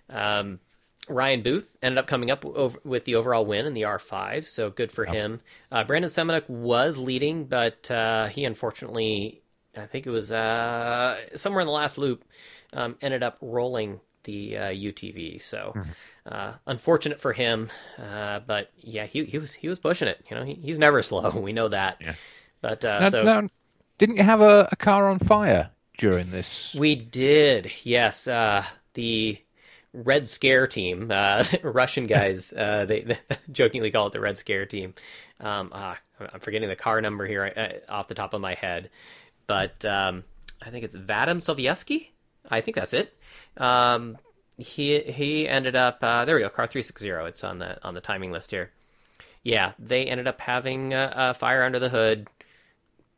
um, Ryan Booth ended up coming up over, with the overall win in the R5, so good for him. Uh, Brandon Semenuk was leading, but uh, he unfortunately, I think it was uh, somewhere in the last loop, um, ended up rolling the uh, UTV. So uh, unfortunate for him, uh, but yeah, he he was he was pushing it. You know, he, he's never slow. We know that. Yeah. But uh, Now- so now, didn't you have a, a car on fire during this? we did, yes. Uh, the Red Scare team, uh, Russian guys, uh, they, they jokingly call it the Red Scare team. Um, ah, I'm forgetting the car number here uh, off the top of my head, but um, I think it's Vadim Sovietsky. I think that's it. Um, he he ended up uh, there we go, car three six zero. It's on the on the timing list here. Yeah, they ended up having a, a fire under the hood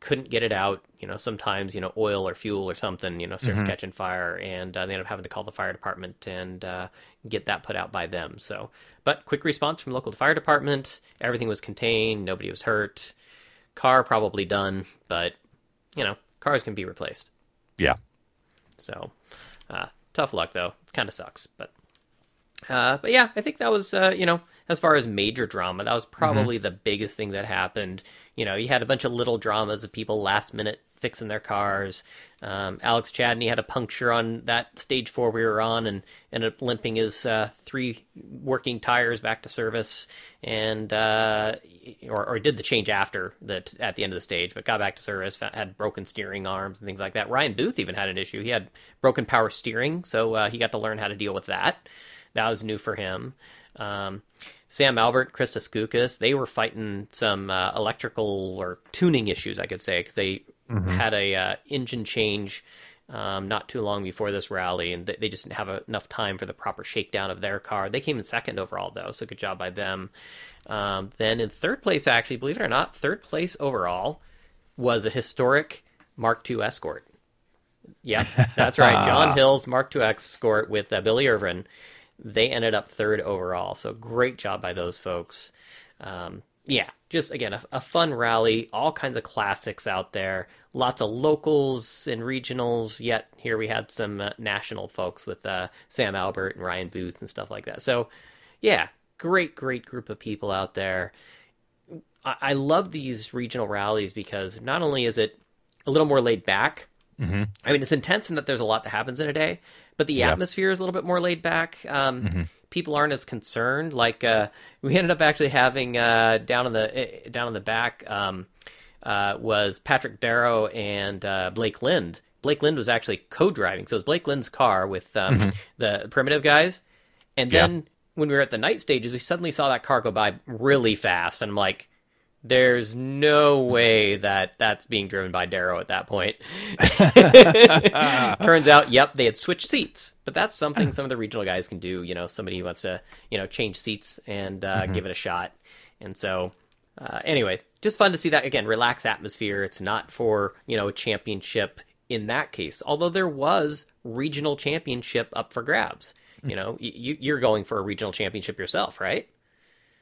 couldn't get it out. You know, sometimes you know oil or fuel or something you know starts catching fire, and uh, they end up having to call the fire department and uh, get that put out by them. So, but quick response from local fire department. Everything was contained. Nobody was hurt. Car probably done, but you know, cars can be replaced. Yeah. So, uh, tough luck though. Kind of sucks, but uh, but yeah, I think that was uh, you know as far as major drama, that was probably the biggest thing that happened. You know, you had a bunch of little dramas of people last minute fixing their cars. Um, Alex Chadney had a puncture on that stage four we were on, and ended up limping his uh, three working tires back to service, and uh, or, or did the change after that at the end of the stage, but got back to service. Had broken steering arms and things like that. Ryan Booth even had an issue. He had broken power steering, so uh, he got to learn how to deal with that. That was new for him. Um, Sam Albert, Krista Skucas, they were fighting some uh, electrical or tuning issues, I could say, because they had a uh, engine change um, not too long before this rally, and they, they just didn't have a, enough time for the proper shakedown of their car. They came in second overall, though, so good job by them. Um, then in third place, actually, believe it or not, third place overall was a historic Mark II Escort. Yeah, that's right. John Hill's Mark II Escort with uh, Billy Irvin. They ended up third overall. So great job by those folks. Um, yeah, just again, a, a fun rally. All kinds of classics out there. Lots of locals and regionals. Yet here we had some uh, national folks with uh, Sam Albert and Ryan Booth and stuff like that. So yeah, great, great group of people out there. I, I love these regional rallies because not only is it a little more laid back, Mm-hmm. I mean, it's intense in that there's a lot that happens in a day, but the Yeah. atmosphere is a little bit more laid back. Um, Mm-hmm. People aren't as concerned. Like uh, we ended up actually having uh, down in the eh, down in the back um, uh, was Patrick Darrow and uh, Blake Lind. Blake Lind was actually co-driving, so it was Blake Lind's car with um, the primitive guys. And Mm-hmm. Yeah. then when we were at the night stages, we suddenly saw that car go by really fast, and I'm like, there's no way that that's being driven by Darrow at that point. Turns out, yep, they had switched seats, but that's something some of the regional guys can do. You know, somebody who wants to, you know, change seats and uh, mm-hmm. give it a shot. And so, uh, anyways, just fun to see that again. Relaxed atmosphere. It's not for you know a championship in that case, although there was regional championship up for grabs. You know, you, you're going for a regional championship yourself, right?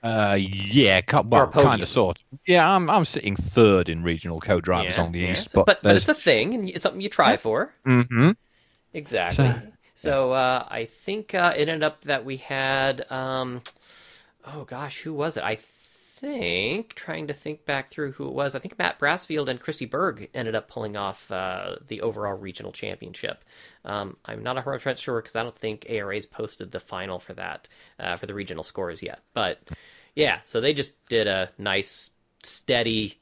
Uh, yeah, well, kind of, sort. Yeah, I'm I'm sitting third in regional co-drivers yeah, on the yeah. east, so, but, but, but it's a thing and it's something you try for. Mm-hmm. Exactly. So, so uh, I think uh, it ended up that we had, um, oh gosh, who was it? I think trying to think back through who it was. I think Matt Brassfield and Christy Berg ended up pulling off uh, the overall regional championship. Um, I'm not 100 percent sure because I don't think ARA's posted the final for that uh, for the regional scores yet. But yeah, so they just did a nice, steady,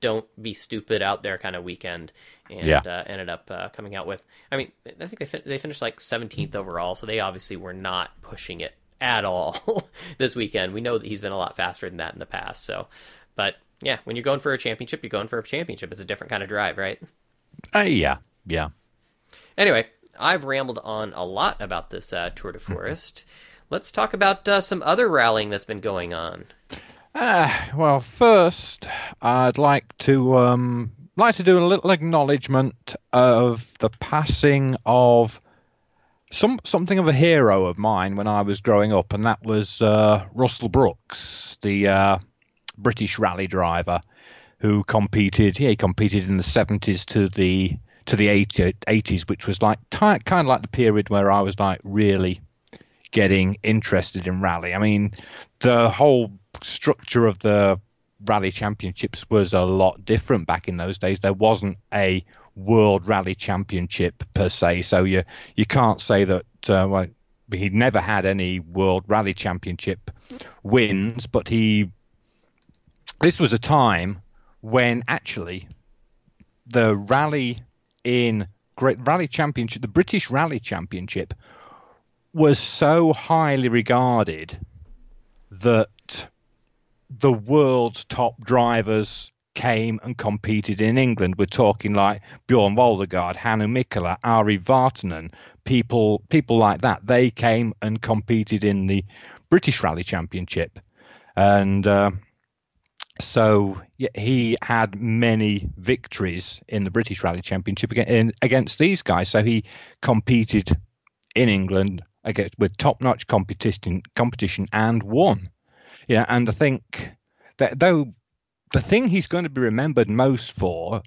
don't be stupid out there kind of weekend, and yeah. uh, ended up uh, coming out with. I mean, I think they fin- they finished like 17th overall, so they obviously were not pushing it at all this weekend. We know that he's been a lot faster than that in the past. So, but yeah, when you're going for a championship, you're going for a championship. It's a different kind of drive, right? Uh, yeah, yeah. Anyway, I've rambled on a lot about this uh, Tour de mm-hmm. Let's talk about uh, some other rallying that's been going on. Uh, well, first, I'd like to um, like to do a little acknowledgement of the passing of some something of a hero of mine when I was growing up, and that was uh, Russell Brooks, the uh, British rally driver who competed. Yeah, he competed in the seventies to the to the 80s, which was like kind of like the period where I was like really getting interested in rally. I mean, the whole structure of the rally championships was a lot different back in those days. There wasn't a World Rally Championship per se. So you you can't say that uh, well, he never had any World Rally Championship wins, but he this was a time when actually the rally in Great Rally Championship, the British Rally Championship, was so highly regarded that the world's top drivers came and competed in England. We're talking like Bjorn Waldegard, Hannu Mikkola, Ari Vatanen, people people like that. They came and competed in the British Rally Championship, and uh, so he had many victories in the British Rally Championship against these guys. So he competed in England against with top-notch competition competition and won. Yeah, and I think that though the thing he's going to be remembered most for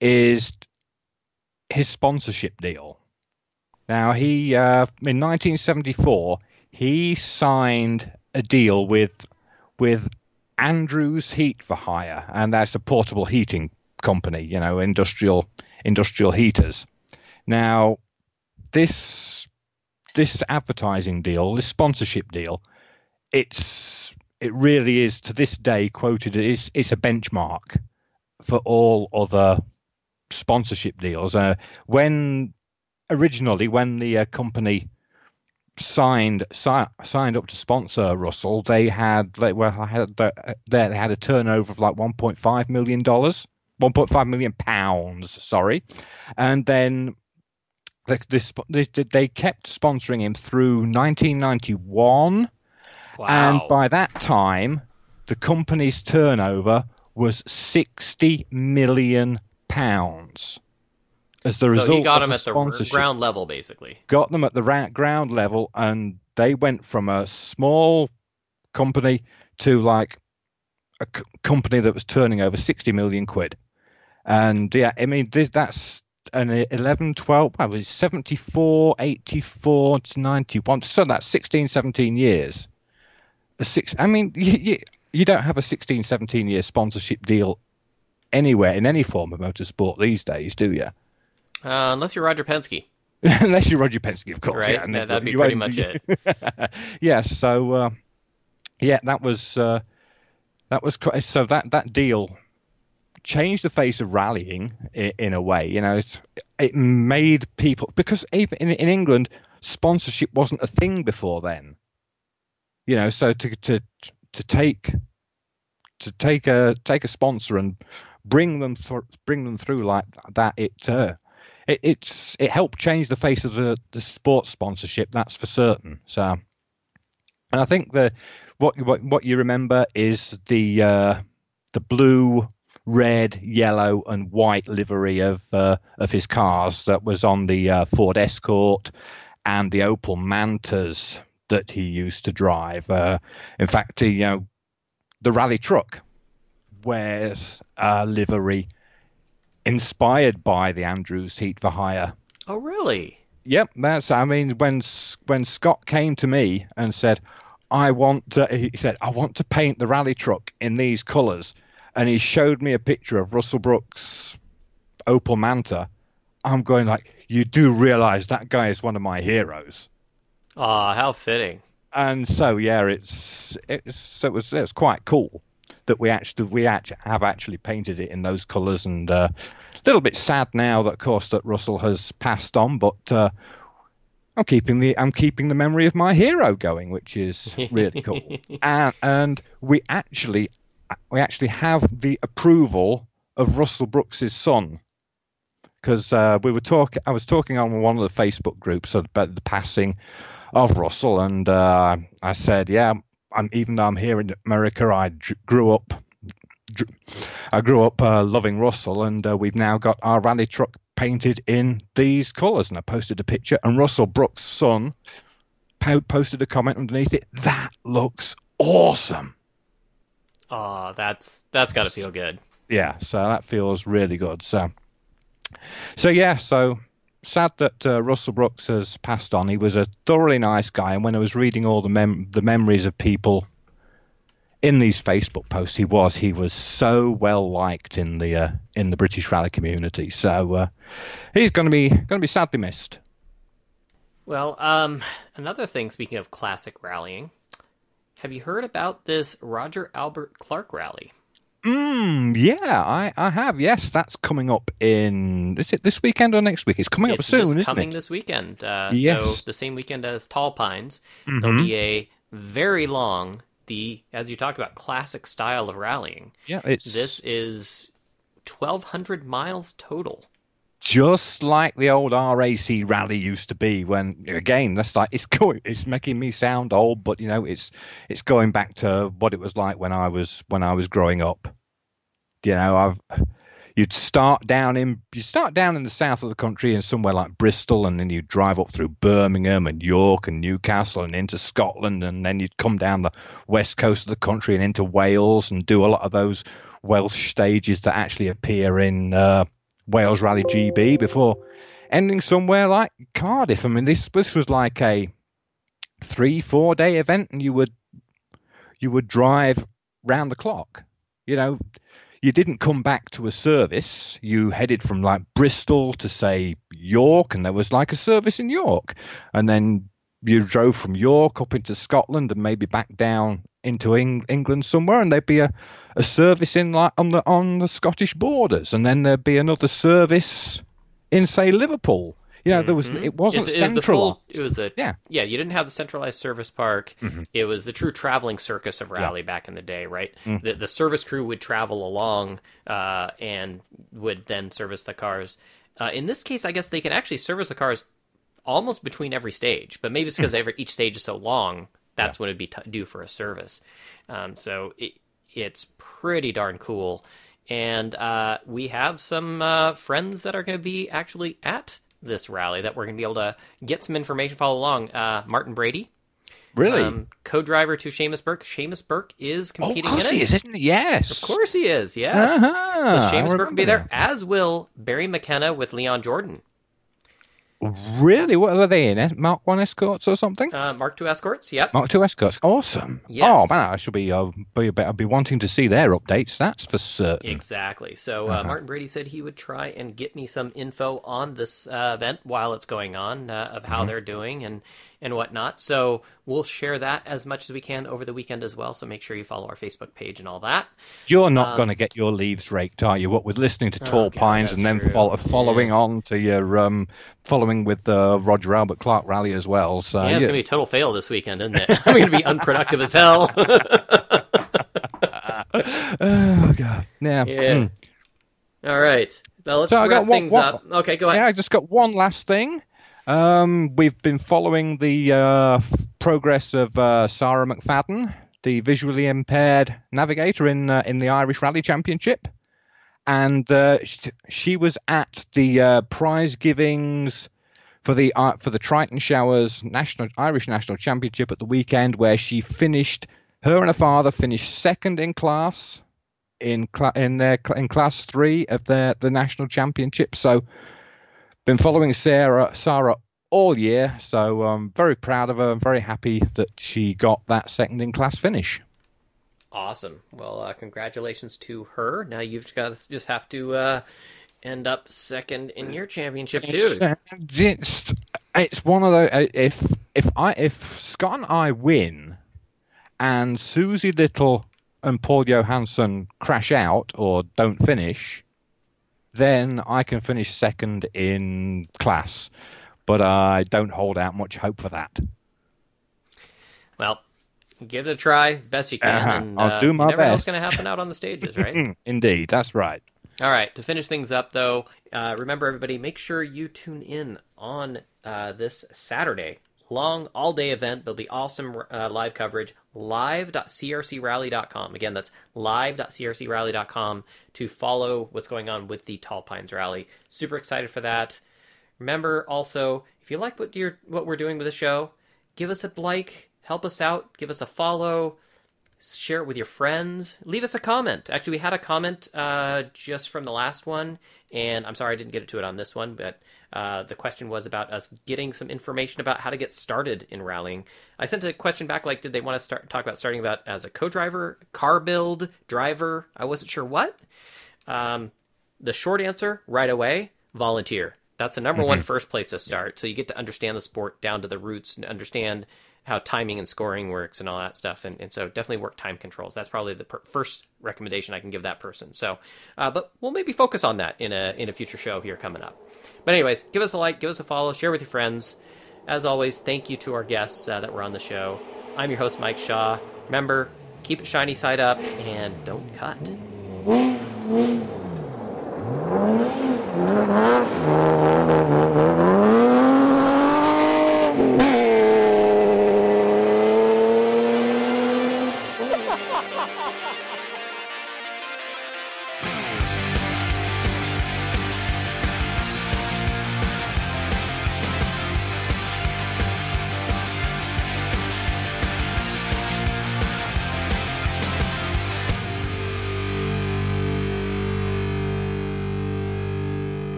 is his sponsorship deal. Now, he uh, in 1974 he signed a deal with with Andrews Heat for Hire, and that's a portable heating company, you know, industrial industrial heaters. Now, this this advertising deal, this sponsorship deal, it's it really is to this day quoted it's it's a benchmark for all other sponsorship deals. Uh, when originally when the uh, company signed si- signed up to sponsor Russell, they had they, well had they had a turnover of like 1.5 million dollars, 1.5 million pounds, sorry, and then. This, this, they kept sponsoring him through 1991 Wow. And by that time, the company's turnover was 60 million pounds. As the so result, he got them at the ground level, basically. Got them at the ra- ground level, and they went from a small company to like a c- company that was turning over 60 million quid. And yeah, I mean, that's an 11, 12, I was 74, 84 to 91. So that's 16, 17 years a six. I mean, you, you, you don't have a 16, 17 year sponsorship deal anywhere in any form of motorsport these days, do you? Uh, unless you're Roger Penske. unless you're Roger Penske, of course. Right. Yeah, that'd be pretty much it. yeah. So, uh, yeah, that was uh, that was so that that deal changed the face of rallying in, in a way. You know, it it made people because even in, in England, sponsorship wasn't a thing before then you know, so to to to take to take a take a sponsor and bring them th- bring them through like that. It uh, it it's it helped change the face of the the sports sponsorship. That's for certain. So, and I think the what what what you remember is the uh, the blue red, yellow, and white livery of uh, of his cars that was on the uh, Ford Escort and the Opel Mantas that he used to drive. Uh, in fact, he, you know, the rally truck wears a livery inspired by the Andrews Heat for Hire. Oh, really? Yep, that's. I mean, when when Scott came to me and said, "I want," to, he said, "I want to paint the rally truck in these colours," and he showed me a picture of Russell Brooks' Opel Manta. I'm going like, you do realise that guy is one of my heroes. Ah, how fitting. And so yeah, it's it's it was it's quite cool that we actually we actually have actually painted it in those colours and uh, a little bit sad now that of course that Russell has passed on, but uh, I'm keeping the I'm keeping the memory of my hero going, which is really cool. and and we actually we actually have the approval of Russell Brooks's son because uh, we were talking. I was talking on one of the Facebook groups about the passing of Russell, and uh, I said, "Yeah, I'm, even though I'm here in America, I grew up. I grew up uh, loving Russell, and uh, we've now got our rally truck painted in these colours." And I posted a picture, and Russell Brooks' son po- posted a comment underneath it. That looks awesome. Oh, that's that's got to feel good. Yeah, so that feels really good. So, so yeah, so sad that uh, Russell Brooks has passed on. He was a thoroughly nice guy, and when I was reading all the mem- the memories of people in these Facebook posts, he was he was so well liked in the uh, in the British rally community. So uh, he's going to be going to be sadly missed. Well, um, another thing. Speaking of classic rallying, have you heard about this Roger Albert Clark rally? Mm, yeah, I, I have. Yes, that's coming up in is it this weekend or next week? It's coming it's up soon, this coming it? this weekend. Uh, Yes. So the same weekend as Tall Pines, Mhm. there'll be a very long, the as you talked about, classic style of rallying. Yeah, it's This is twelve hundred miles total. Just like the old RAC rally used to be. When again, that's like it's going, it's making me sound old, but you know, it's it's going back to what it was like when I was when I was growing up. You know, I've you'd start down in you start down in the south of the country in somewhere like Bristol, and then you'd drive up through Birmingham and York and Newcastle and into Scotland, and then you'd come down the west coast of the country and into Wales and do a lot of those Welsh stages that actually appear in. Uh, Wales Rally GB before ending somewhere like Cardiff. I mean, this this was like a three four day event, and you would you would drive round the clock. You know, you didn't come back to a service. You headed from like Bristol to say York, and there was like a service in York, and then you drove from York up into Scotland and maybe back down into Eng- England somewhere, and there'd be a, a service in like on the on the Scottish borders, and then there'd be another service in say Liverpool. You know, there was Mhm. it wasn't It's- it was the central. full- It was a Yeah. yeah. You didn't have the centralized service park. Mhm. It was the true traveling circus of rally back in the day, right? Mhm. The the service crew would travel along uh, and would then service the cars. Uh, in this case, I guess they can actually service the cars almost between every stage, but maybe it's because every each stage is so long. That's what it'd be t- due for a service. Um, so it, it's pretty darn cool. And uh, we have some uh, friends that are going to be actually at this rally that we're going to be able to get some information, follow along. Uh, Martin Brady, really? um, co-driver to Seamus Burke. Seamus Burke is oh, of competing course in he it. is, isn't he? Yes. Of course he is. Yes. Uh-huh. So Seamus Burke will be there, as will Barry McKenna with Leon Jordan. Really? What are they in? Mark One escorts or something? Uh, Mark Two escorts. Yep. Mark Two escorts. Awesome. Yes. Oh man, I should be. Uh, be I'll be wanting to see their updates. That's for certain. Exactly. So uh, Uh-huh. Martin Brady said he would try and get me some info on this uh, event while it's going on uh, of Mm-hmm. how they're doing and and whatnot. So we'll share that as much as we can over the weekend as well. So make sure you follow our Facebook page and all that. You're not Um, going to get your leaves raked, are you? What with listening to Oh, Tall Pines and then true. following Yeah. on to your um, following with the Roger Albert Clark rally as well. So yeah, it's yeah. gonna be a total fail this weekend, isn't it? I'm gonna be unproductive as hell. yeah, yeah. Yeah. Mm. All right. Now let's So wrap one- things one- up. Okay, go ahead. Yeah, I just got one last thing. Um, we've been following the uh, progress of uh, Sarah McFadden, the visually impaired navigator in uh, in the Irish Rally Championship, and uh, sh- she was at the uh, prize givings for the uh, for the Triton Showers National Irish National Championship at the weekend, where she finished. Her and her father finished second in class in cla- in their cl- in class three of the the national championship. So, been following Sarah Sarah all year. So I'm very proud of her. I'm very happy that she got that second in class finish. Awesome. Well, uh, congratulations to her. Now you've got just have to uh, end up second in your championship too. It's, uh, it's it's one of those. If if I if Scott and I win, and Susie Little and Paul Johansson crash out or don't finish, then I can finish second in class. But I don't hold out much hope for that. Well, give it a try as best you can. Uh-huh. And, I'll uh, do my you never know what's going to happen out on the stages, right? Indeed, that's right. All right. To finish things up, though, uh, remember everybody, make sure you tune in on uh, this Saturday. Long all day event. There'll be awesome uh, live coverage. Live.crcrally.com. Again, that's live.crcrally.com to follow what's going on with the Tall Pines Rally. Super excited for that. Remember also, if you like what you're what we're doing with the show, give us a like, help us out, give us a follow, share it with your friends, leave us a comment. Actually, we had a comment uh, just from the last one, and I'm sorry I didn't get to it on this one, but uh, the question was about us getting some information about how to get started in rallying. I sent a question back like, did they want to start talk about starting about as a co-driver, car build, driver? I wasn't sure what. Um, the short answer right away volunteer that's the number one first place to start so you get to understand the sport down to the roots and understand how timing and scoring works and all that stuff. And, and so definitely work time controls. That's probably the per- first recommendation I can give that person. So, uh, but we'll maybe focus on that in a, in a future show here coming up. But anyways, give us a like, give us a follow, share with your friends. As always, thank you to our guests uh, that were on the show. I'm your host, Mike Shaw. Remember, keep it shiny side up and don't cut.